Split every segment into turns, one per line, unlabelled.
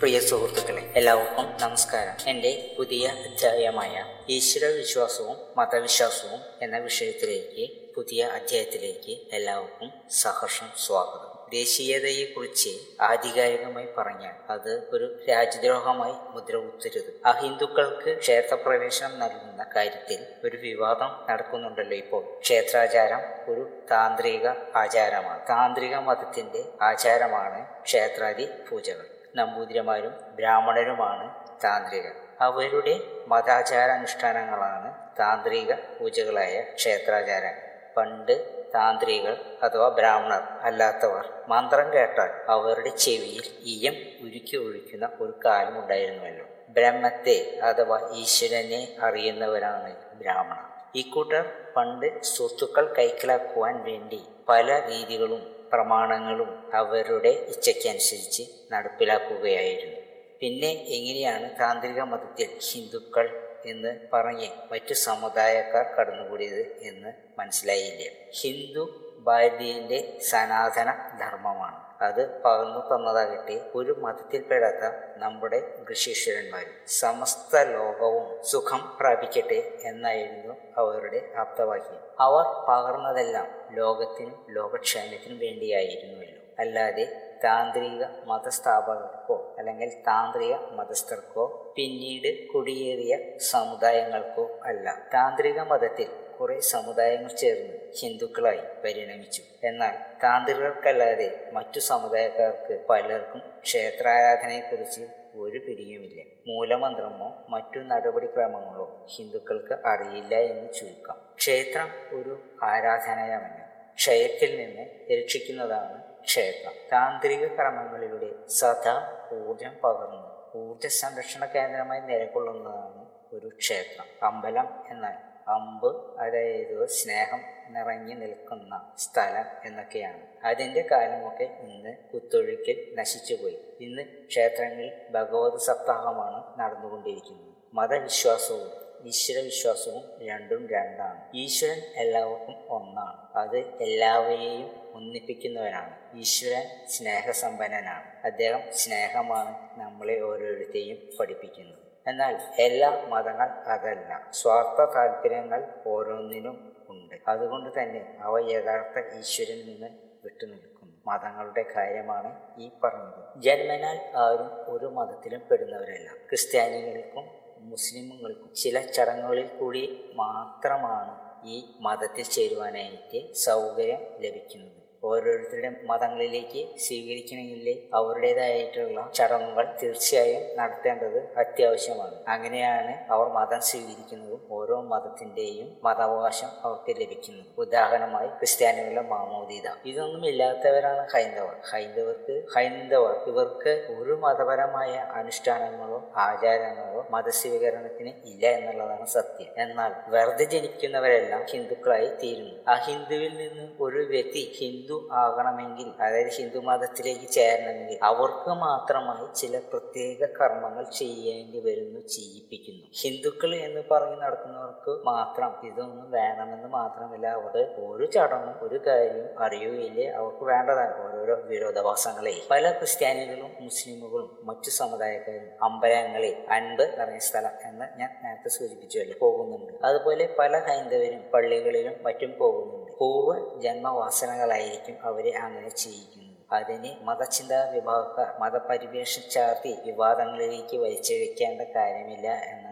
പ്രിയ സുഹൃത്തുക്കളെ എല്ലാവർക്കും നമസ്കാരം. എന്റെ പുതിയ അധ്യായമായ ഈശ്വര വിശ്വാസവും മതവിശ്വാസവും എന്ന വിഷയത്തിലേക്ക് പുതിയ അധ്യായത്തിലേക്ക് എല്ലാവർക്കും സഹർഷം സ്വാഗതം. ദേശീയതയെക്കുറിച്ച് ആധികാരികമായി പറഞ്ഞാൽ അത് ഒരു രാജ്യദ്രോഹമായി മുദ്ര കുത്തരുത്. അഹിന്ദുക്കൾക്ക് ക്ഷേത്രപ്രവേശനം നൽകുന്ന കാര്യത്തിൽ ഒരു വിവാദം നടക്കുന്നുണ്ടല്ലോ ഇപ്പോൾ. ക്ഷേത്രാചാരം ഒരു താന്ത്രിക ആചാരമാണ്. താന്ത്രിക മതത്തിന്റെ ആചാരമാണ് ക്ഷേത്രാദി പൂജകൾ നമ്പൂതിരിമാരും ബ്രാഹ്മണരുമാണ് താന്ത്രികർ. അവരുടെ മതാചാരാനുഷ്ഠാനങ്ങളാണ് താന്ത്രിക പൂജകളായ ക്ഷേത്രാചാരങ്ങൾ പണ്ട് താന്ത്രികൾ അഥവാ ബ്രാഹ്മണർ അല്ലാത്തവർ മന്ത്രം കേട്ടാൽ അവരുടെ ചെവിയിൽ ഈയം ഉരുക്കി ഒഴിക്കുന്ന ഒരു കാലമുണ്ടായിരുന്നുവല്ലോ ബ്രഹ്മത്തെ അഥവാ ഈശ്വരനെ അറിയുന്നവരാണ് ബ്രാഹ്മണർ. ഇക്കൂട്ടർ പണ്ട് സ്വത്തുക്കൾ കൈക്കലാക്കുവാൻ വേണ്ടി പല രീതികളും പ്രമാണങ്ങളും അവരുടെ ഇച്ഛയ്ക്കനുസരിച്ച് നടപ്പിലാക്കുകയായിരുന്നു. പിന്നെ എങ്ങനെയാണ് താന്ത്രിക മതത്തിൽ ഹിന്ദുക്കൾ എന്ന് പറഞ്ഞ് മറ്റു സമുദായക്കാർ കടന്നുകൂടിയത് എന്ന് മനസ്സിലായില്ല. ഹിന്ദു ഭാരതീയന്റെ സനാതന ധർമ്മമാണ്. അത് പകർന്നു തന്നതാകട്ടെ ഒരു മതത്തിൽപ്പെടാത്ത നമ്മുടെ ഋഷീശ്വരന്മാരും സമസ്ത ലോകവും സുഖം പ്രാപിക്കട്ടെ എന്നായിരുന്നു അവരുടെ ആപ്തവാക്യം. അവർ പകർന്നതെല്ലാം ലോകത്തിനും ലോകക്ഷേമത്തിനും വേണ്ടിയായിരുന്നുവല്ലോ. അല്ലാതെ താന്ത്രിക മതസ്ഥാപകർക്കോ അല്ലെങ്കിൽ താന്ത്രിക മതസ്ഥർക്കോ പിന്നീട് കുടിയേറിയ സമുദായങ്ങൾക്കോ അല്ല. താന്ത്രിക മതത്തിൽ കുറെ സമുദായങ്ങൾ ചേർന്ന് ഹിന്ദുക്കളായി പരിണമിച്ചു. എന്നാൽ താന്ത്രികർക്കല്ലാതെ മറ്റു സമുദായക്കാർക്ക് പലർക്കും ക്ഷേത്രാരാധനയെക്കുറിച്ച് ഒരു പിടിയുമില്ല. മൂലമന്ത്രമോ മറ്റു നടപടിക്രമങ്ങളോ ഹിന്ദുക്കൾക്ക് അറിയില്ല എന്ന് ചുരുക്കം. ക്ഷേത്രം ഒരു ആരാധനയമല്ല ക്ഷയത്തിൽ നിന്ന് രക്ഷിക്കുന്നതാണ് ക്ഷേത്രം. താന്ത്രിക കർമ്മങ്ങളിലൂടെ സദാ ഊർജം പകർന്നു. ഊർജ സംരക്ഷണ കേന്ദ്രമായി നിലകൊള്ളുന്നതാണ് ഒരു ക്ഷേത്രം. അമ്പലം എന്നാൽ അമ്പ് അതായത് സ്നേഹം നിറഞ്ഞു നിൽക്കുന്ന സ്ഥലം എന്നൊക്കെയാണ്. അതിന്റെ കാലമൊക്കെ ഇന്ന് കുത്തൊഴുക്കിൽ നശിച്ചുപോയി. ഇന്ന് ക്ഷേത്രങ്ങളിൽ ഭഗവത് സപ്താഹമാണ് നടന്നുകൊണ്ടിരിക്കുന്നത്. മതവിശ്വാസവും ഈശ്വരവിശ്വാസവും രണ്ടും രണ്ടാണ്. ഈശ്വരൻ എല്ലാവർക്കും ഒന്നാണ്. അത് എല്ലാവരെയും ഒന്നിപ്പിക്കുന്നവനാണ്. ഈശ്വരൻ സ്നേഹസമ്പന്നനാണ്. അദ്ദേഹം സ്നേഹമാണ് നമ്മളെ ഓരോരുത്തരെയും പഠിപ്പിക്കുന്നത് എന്നാൽ എല്ലാ മതങ്ങൾ അതല്ല. സ്വാർത്ഥ താല്പര്യങ്ങൾ ഓരോന്നിനും ഉണ്ട്. അതുകൊണ്ട് തന്നെ അവ യഥാർത്ഥ ഈശ്വരനിൽ നിന്ന് വിട്ടുനിൽക്കുന്നു മതങ്ങളുടെ കാര്യമാണ് ഈ പറഞ്ഞത്. ജന്മനാൽ ആരും ഒരു മതത്തിലും പെടുന്നവരല്ല. ക്രിസ്ത്യാനികൾക്കും മുസ്ലിമുകൾക്കും ചില ചടങ്ങുകളിൽ കൂടി മാത്രമാണ് ഈ മതത്തിൽ ചേരുവാനായിട്ട് സൗകര്യം ലഭിക്കുന്നത്. ഓരോരുത്തരുടെ മതങ്ങളിലേക്ക് സ്വീകരിക്കണമെങ്കിൽ അവരുടേതായിട്ടുള്ള ചടങ്ങുകൾ തീർച്ചയായും നടത്തേണ്ടത് അത്യാവശ്യമാണ്. അങ്ങനെയാണ് അവർ മതം സ്വീകരിക്കുന്നതും ഓരോ മതത്തിന്റെയും മതാവകാശം അവർക്ക് ലഭിക്കുന്നത്. ഉദാഹരണമായി ക്രിസ്ത്യാനികളുടെ മാമോദീത. ഇതൊന്നും ഇല്ലാത്തവരാണ് ഹൈന്ദവർ. ഹൈന്ദവർക്ക് ഹൈന്ദവർ ഇവർക്ക് ഒരു മതപരമായ അനുഷ്ഠാനങ്ങളോ ആചാരങ്ങളോ മതസ്വീകരണത്തിന് ഇല്ല എന്നുള്ളതാണ് സത്യം. എന്നാൽ വെറുതെ ജനിക്കുന്നവരെല്ലാം ഹിന്ദുക്കളായി തീരുന്നു ആ ഹിന്ദുവിൽ നിന്ന് ഒരു വ്യക്തി ഹിന്ദു ആകണമെങ്കിൽ അതായത് ഹിന്ദു മതത്തിലേക്ക് ചേരണമെങ്കിൽ അവർക്ക് മാത്രമായി ചില പ്രത്യേക കർമ്മങ്ങൾ ചെയ്യേണ്ടി വരുന്നു ചെയ്യിപ്പിക്കുന്നു. ഹിന്ദുക്കൾ എന്ന് പറഞ്ഞ് നടക്കുന്നവർക്ക് മാത്രം ഇതൊന്നും വേണമെന്ന് മാത്രമല്ല അവർ ഒരു ചടങ്ങും ഒരു കാര്യവും അറിയുകയില്ലേ? അവർക്ക് വേണ്ടതാണ് ഓരോരോ വിരോധാഭാസങ്ങളെ. പല ക്രിസ്ത്യാനികളും മുസ്ലിമുകളും മറ്റു സമുദായക്കാരും അമ്പലങ്ങളിൽ അൻപ് നിറഞ്ഞ സ്ഥലം എന്ന് ഞാൻ നേരത്തെ സൂചിപ്പിച്ചുവല്ലോ പോകുന്നുണ്ട്. അതുപോലെ പല ഹൈന്ദവരും പള്ളികളിലും മറ്റും പോകുന്നുണ്ട്. പൂർവ ജന്മവാസനകളായിരിക്കും അവരെ അങ്ങനെ ചെയ്യിക്കുന്നത് അതിന് മതചിന്താ വിഭാഗക്കാർ മതപരിവേഷം ചാർത്തി വിവാദങ്ങളിലേക്ക് വലിച്ചഴിക്കേണ്ട കാര്യമില്ല എന്നാണ്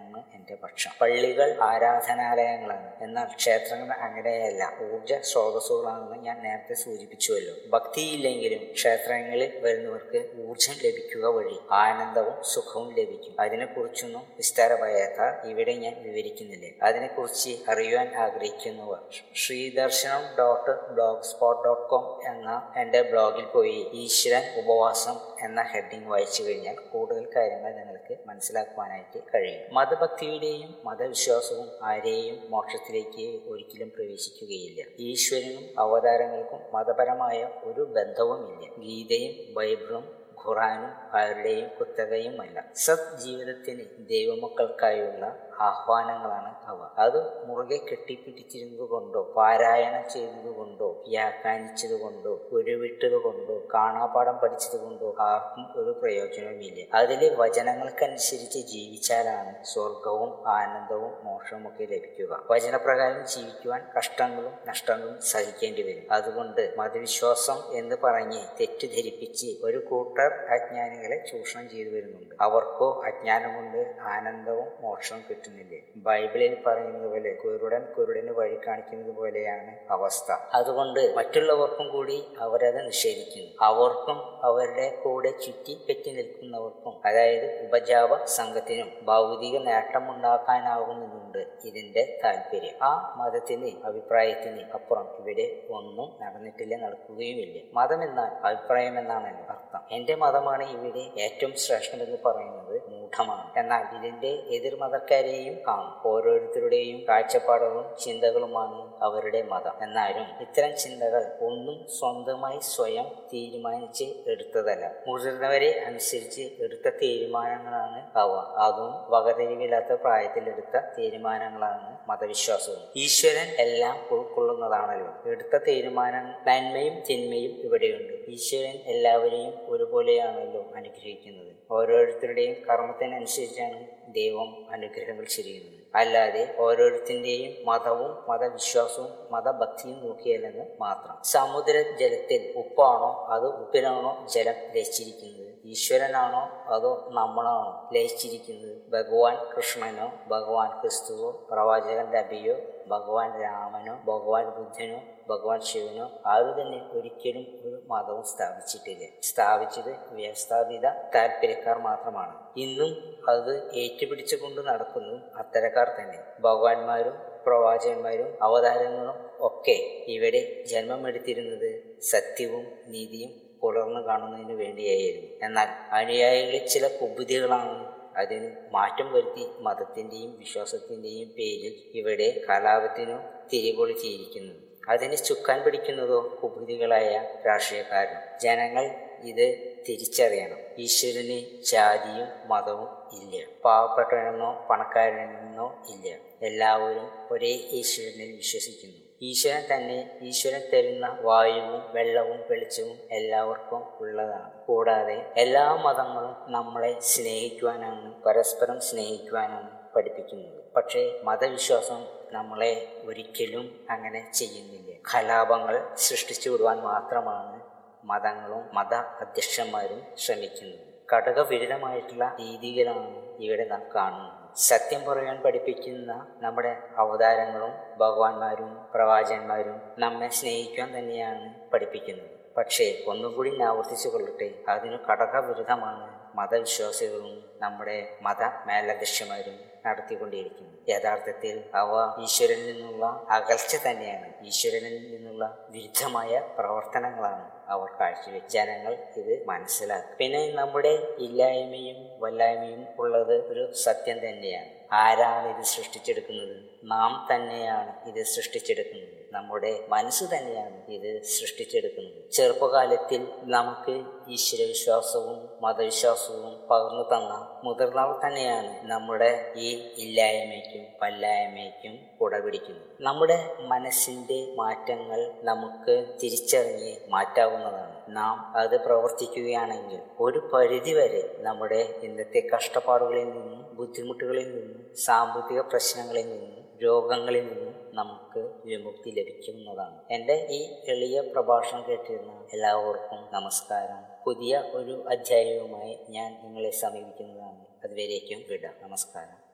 എന്റെ പക്ഷം. പള്ളികൾ ആരാധനാലയങ്ങളാണ്. എന്നാൽ ക്ഷേത്രങ്ങൾ അങ്ങനെയല്ല. ഊർജ സ്രോതസ്സുകളാണെന്ന് ഞാൻ നേരത്തെ സൂചിപ്പിച്ചുവല്ലോ. ഭക്തിയില്ലെങ്കിലും ക്ഷേത്രങ്ങളിൽ വരുന്നവർക്ക് ഊർജം ലഭിക്കുക വഴി ആനന്ദവും സുഖവും ലഭിക്കും. അതിനെക്കുറിച്ചൊന്നും വിസ്താരമായേക്കാൾ ഇവിടെ ഞാൻ വിവരിക്കുന്നില്ല? അതിനെക്കുറിച്ച് അറിയുവാൻ ആഗ്രഹിക്കുന്നവർ Sreedarshanam dot blogspot dot com എന്ന എന്റെ ബ്ലോഗിൽ പോയി ഈശ്വരൻ ഉപവാസം എന്ന ഹെഡിങ് വായിച്ചു കഴിഞ്ഞാൽ കൂടുതൽ കാര്യങ്ങൾ നിങ്ങൾക്ക് മനസ്സിലാക്കുവാനായിട്ട് കഴിയും. മതഭക്തിയുടെയും മതവിശ്വാസവും ആരെയും മോക്ഷത്തിലേക്ക് ഒരിക്കലും പ്രവേശിക്കുകയില്ല. ഈശ്വരനും അവതാരങ്ങൾക്കും മതപരമായ ഒരു ബന്ധവുമില്ല. ഗീതയും ബൈബിളും ഖുറാനും ആരുടെയും കുത്തകയുമല്ല. സത് ജീവിതത്തിന് ദൈവമക്കൾക്കായുള്ള ആഹ്വാനങ്ങളാണ് അവ. അത് മുറുകെ കെട്ടിപ്പിടിച്ചിരുന്നത് കൊണ്ടോ പാരായണം ചെയ്തത് കൊണ്ടോ വ്യാഖ്യാനിച്ചത് കൊണ്ടോ ഉരുവിട്ടത് കൊണ്ടോ കാണാപാഠം പഠിച്ചത് കൊണ്ടോ ആർക്കും ഒരു പ്രയോജനവുമില്ല. അതിലെ വചനങ്ങൾക്കനുസരിച്ച് ജീവിച്ചാലാണ് സ്വർഗവും ആനന്ദവും മോക്ഷവും ഒക്കെ ലഭിക്കുക. വചനപ്രകാരം ജീവിക്കുവാൻ കഷ്ടങ്ങളും നഷ്ടങ്ങളും സഹിക്കേണ്ടി വരും. അതുകൊണ്ട് മതവിശ്വാസം എന്ന് പറഞ്ഞ് തെറ്റിദ്ധരിപ്പിച്ച് ഒരു കൂട്ടർ അജ്ഞാനികളെ ചൂഷണം ചെയ്തു വരുന്നുണ്ട്. അവർക്കോ അജ്ഞാനം കൊണ്ട് ആനന്ദവും മോക്ഷവും കിട്ടുന്നില്ല ബൈബിളിൽ പറയുന്നത് പോലെ കുരുടൻ കുരുടന് വഴി കാണിക്കുന്നത് പോലെയാണ് അവസ്ഥ. അതുകൊണ്ട് മറ്റുള്ളവർക്കും കൂടി അവരത് നിഷേധിക്കുന്നു. അവർക്കും അവരുടെ കൂടെ ചുറ്റി പെറ്റി നിൽക്കുന്നവർക്കും അതായത് ഉപജാപ സംഘത്തിനും ഭൗതിക നേട്ടമുണ്ടാക്കാനാകുമെന്നുണ്ട് ഇതിന്റെ താല്പര്യം. ആ മതത്തിന് അഭിപ്രായത്തിന് അപ്പുറം ഇവിടെ ഒന്നും നടന്നിട്ടില്ല നടക്കുകയുമില്ല. മതം എന്നാൽ അഭിപ്രായം എന്നാണല്ലോ അർത്ഥം. എന്റെ മതമാണ് ഇവിടെ ഏറ്റവും ശ്രേഷ്ഠമെന്ന് പറയുന്നത് മൂഢമാണ്. എന്നാൽ ഇതിന്റെ എതിർമതക്കാരെയും കാണും. ഓരോരുത്തരുടെയും കാഴ്ചപ്പാടുകളും ചിന്തകളുമാണ് അവരുടെ മതം. എന്നാലും ഇത്തരം ചിന്തകൾ ഒന്നും സ്വന്തമായി സ്വയം തീരുമാനിച്ച് എടുത്തതല്ല. മുതിർന്നവരെ അനുസരിച്ച് എടുത്ത തീരുമാനങ്ങളാണ് അവ. അതും വകതിരിവില്ലാത്ത പ്രായത്തിൽ എടുത്ത തീരുമാനങ്ങളാണ് മതവിശ്വാസവും. ഈശ്വരൻ എല്ലാം ഉൾക്കൊള്ളുന്നതാണല്ലോ. എടുത്ത തീരുമാനം നന്മയും തിന്മയും ഇവിടെയുണ്ട്. ഈശ്വരൻ എല്ലാവരെയും ഒരുപോലെയാണല്ലോ അനുഗ്രഹിക്കുന്നത്. ഓരോരുത്തരുടെയും കർമ്മത്തിനനുസരിച്ചാണ് ദൈവം അനുഗ്രഹങ്ങൾ ചെയ്യുന്നത്. അല്ലാതെ ഓരോരുത്തരുടെയും മതവും മതവിശ്വാസവും മതഭക്തിയും നോക്കിയല്ലെന്ന് മാത്രം. സമുദ്ര ജലത്തിൽ ഉപ്പാണോ അത് ഉപ്പിലാണോ ജലം ലയിച്ചിരിക്കുന്നത് ഈശ്വരനാണോ അതോ നമ്മളാണോ ലയിച്ചിരിക്കുന്നത്? ഭഗവാൻ കൃഷ്ണനോ ഭഗവാൻ ക്രിസ്തുവോ പ്രവാചകൻ നബിയോ ഭഗവാൻ രാമനോ ഭഗവാൻ ബുദ്ധനോ ഭഗവാൻ ശിവനോ ആരും തന്നെ ഒരിക്കലും ഒരു മതവും സ്ഥാപിച്ചിട്ടില്ല. സ്ഥാപിച്ചത് വ്യവസ്ഥാപിത താല്പര്യക്കാർ മാത്രമാണ്. ഇന്നും അത് ഏറ്റുപിടിച്ചുകൊണ്ട് നടക്കുന്നു അത്തരക്കാർ തന്നെ. ഭഗവാന്മാരും പ്രവാചകന്മാരും അവതാരങ്ങളും ഒക്കെ ഇവിടെ ജന്മമെടുത്തിരുന്നത് സത്യവും നീതിയും പുലർന്നു കാണുന്നതിന് വേണ്ടിയായിരുന്നു. എന്നാൽ അനുയായികളിൽ ചില കുബുദ്ധികളാണ് അതിന് മാറ്റം വരുത്തി മതത്തിന്റെയും വിശ്വാസത്തിന്റെയും പേരിൽ ഇവിടെ കലാപത്തിനോ തിരികൊളിച്ചിരിക്കുന്നത് അതിന് ചുക്കാൻ പിടിക്കുന്നതോ കുബുദ്ധികളായ രാഷ്ട്രീയക്കാരും ജനങ്ങൾ ഇത് തിരിച്ചറിയണം. ഈശ്വരന് ജാതിയും മതവും ഇല്ല. പാവപ്പെട്ടവനെന്നോ പണക്കാരനെന്നോ ഇല്ല. എല്ലാവരും ഒരേ ഈശ്വരനിൽ വിശ്വസിക്കുന്നു. ഈശ്വരൻ തന്നെ ഈശ്വരൻ തരുന്ന വായുവും വെള്ളവും വെളിച്ചവും എല്ലാവർക്കും ഉള്ളതാണ്. കൂടാതെ എല്ലാ മതങ്ങളും നമ്മളെ സ്നേഹിക്കുവാനാണ് പരസ്പരം സ്നേഹിക്കുവാനാണ് പഠിപ്പിക്കുന്നത്. പക്ഷേ മതവിശ്വാസം നമ്മളെ ഒരിക്കലും അങ്ങനെ ചെയ്യുന്നില്ല. കലാപങ്ങൾ സൃഷ്ടിച്ചു വിടുവാൻ മാത്രമാണ് മതങ്ങളും മത അധ്യക്ഷന്മാരും ശ്രമിക്കുന്നത് ഘടകവിരുദ്ധമായിട്ടുള്ള രീതികളാണ് ഇവിടെ നാം കാണുന്നത്. സത്യം പറയാൻ പഠിപ്പിക്കുന്ന നമ്മുടെ അവതാരങ്ങളും ഭഗവാന്മാരും പ്രവാചകന്മാരും നമ്മെ സ്നേഹിക്കാൻ തന്നെയാണ് പഠിപ്പിക്കുന്നത്. പക്ഷേ ഒന്നും കൂടി ആവർത്തിച്ചു കൊള്ളട്ടെ അതിന് ഘടകവിരുദ്ധമാണ് മതവിശ്വാസികളും നമ്മുടെ മത മേലധ്യക്ഷന്മാരും നടത്തിക്കൊണ്ടിരിക്കുന്നു. യഥാർത്ഥത്തിൽ അവ ഈശ്വരനിൽ നിന്നുള്ള അകൽച്ച തന്നെയാണ്. ഈശ്വരനിൽ നിന്നുള്ള വിരുദ്ധമായ പ്രവർത്തനങ്ങളാണ് അവർ കാഴ്ചവെച്ച് ജനങ്ങൾ ഇത് മനസ്സിലാക്കും. പിന്നെ നമ്മുടെ ഇല്ലായ്മയും വല്ലായ്മയും ഉള്ളത് ഒരു സത്യം തന്നെയാണ്. ആരാണ് ഇത് സൃഷ്ടിച്ചെടുക്കുന്നത്? നാം തന്നെയാണ് ഇത് സൃഷ്ടിച്ചെടുക്കുന്നത്. നമ്മുടെ മനസ്സ് തന്നെയാണ് ഇത് സൃഷ്ടിച്ചെടുക്കുന്നത്. ചെറുപ്പകാലത്തിൽ നമുക്ക് ഈശ്വരവിശ്വാസവും മതവിശ്വാസവും പകർന്നു തന്ന മുതിർന്നവർ തന്നെയാണ് നമ്മുടെ ഈ ഇല്ലായ്മയ്ക്കും പല്ലായ്മയ്ക്കും കുടപിടിക്കുന്നത്. നമ്മുടെ മനസ്സിന്റെ മാറ്റങ്ങൾ നമുക്ക് തിരിച്ചറിഞ്ഞ് മാറ്റാവുന്നതാണ്. നാം അത് പ്രവർത്തിക്കുകയാണെങ്കിൽ ഒരു പരിധിവരെ നമ്മുടെ ഇന്നത്തെ കഷ്ടപ്പാടുകളിൽ നിന്നും ബുദ്ധിമുട്ടുകളിൽ നിന്നും സാമ്പത്തിക പ്രശ്നങ്ങളിൽ നിന്നും രോഗങ്ങളിൽ നിന്നും നമുക്ക് വിമുക്തി ലഭിക്കുന്നതാണ്. എന്റെ ഈ എളിയ പ്രഭാഷണം കേട്ടിരുന്ന എല്ലാവർക്കും നമസ്കാരം. പുതിയ ഒരു അധ്യായവുമായി ഞാൻ നിങ്ങളെ സമീപിക്കുന്നതാണ്. അതുവരേക്കും വിടാം. നമസ്കാരം.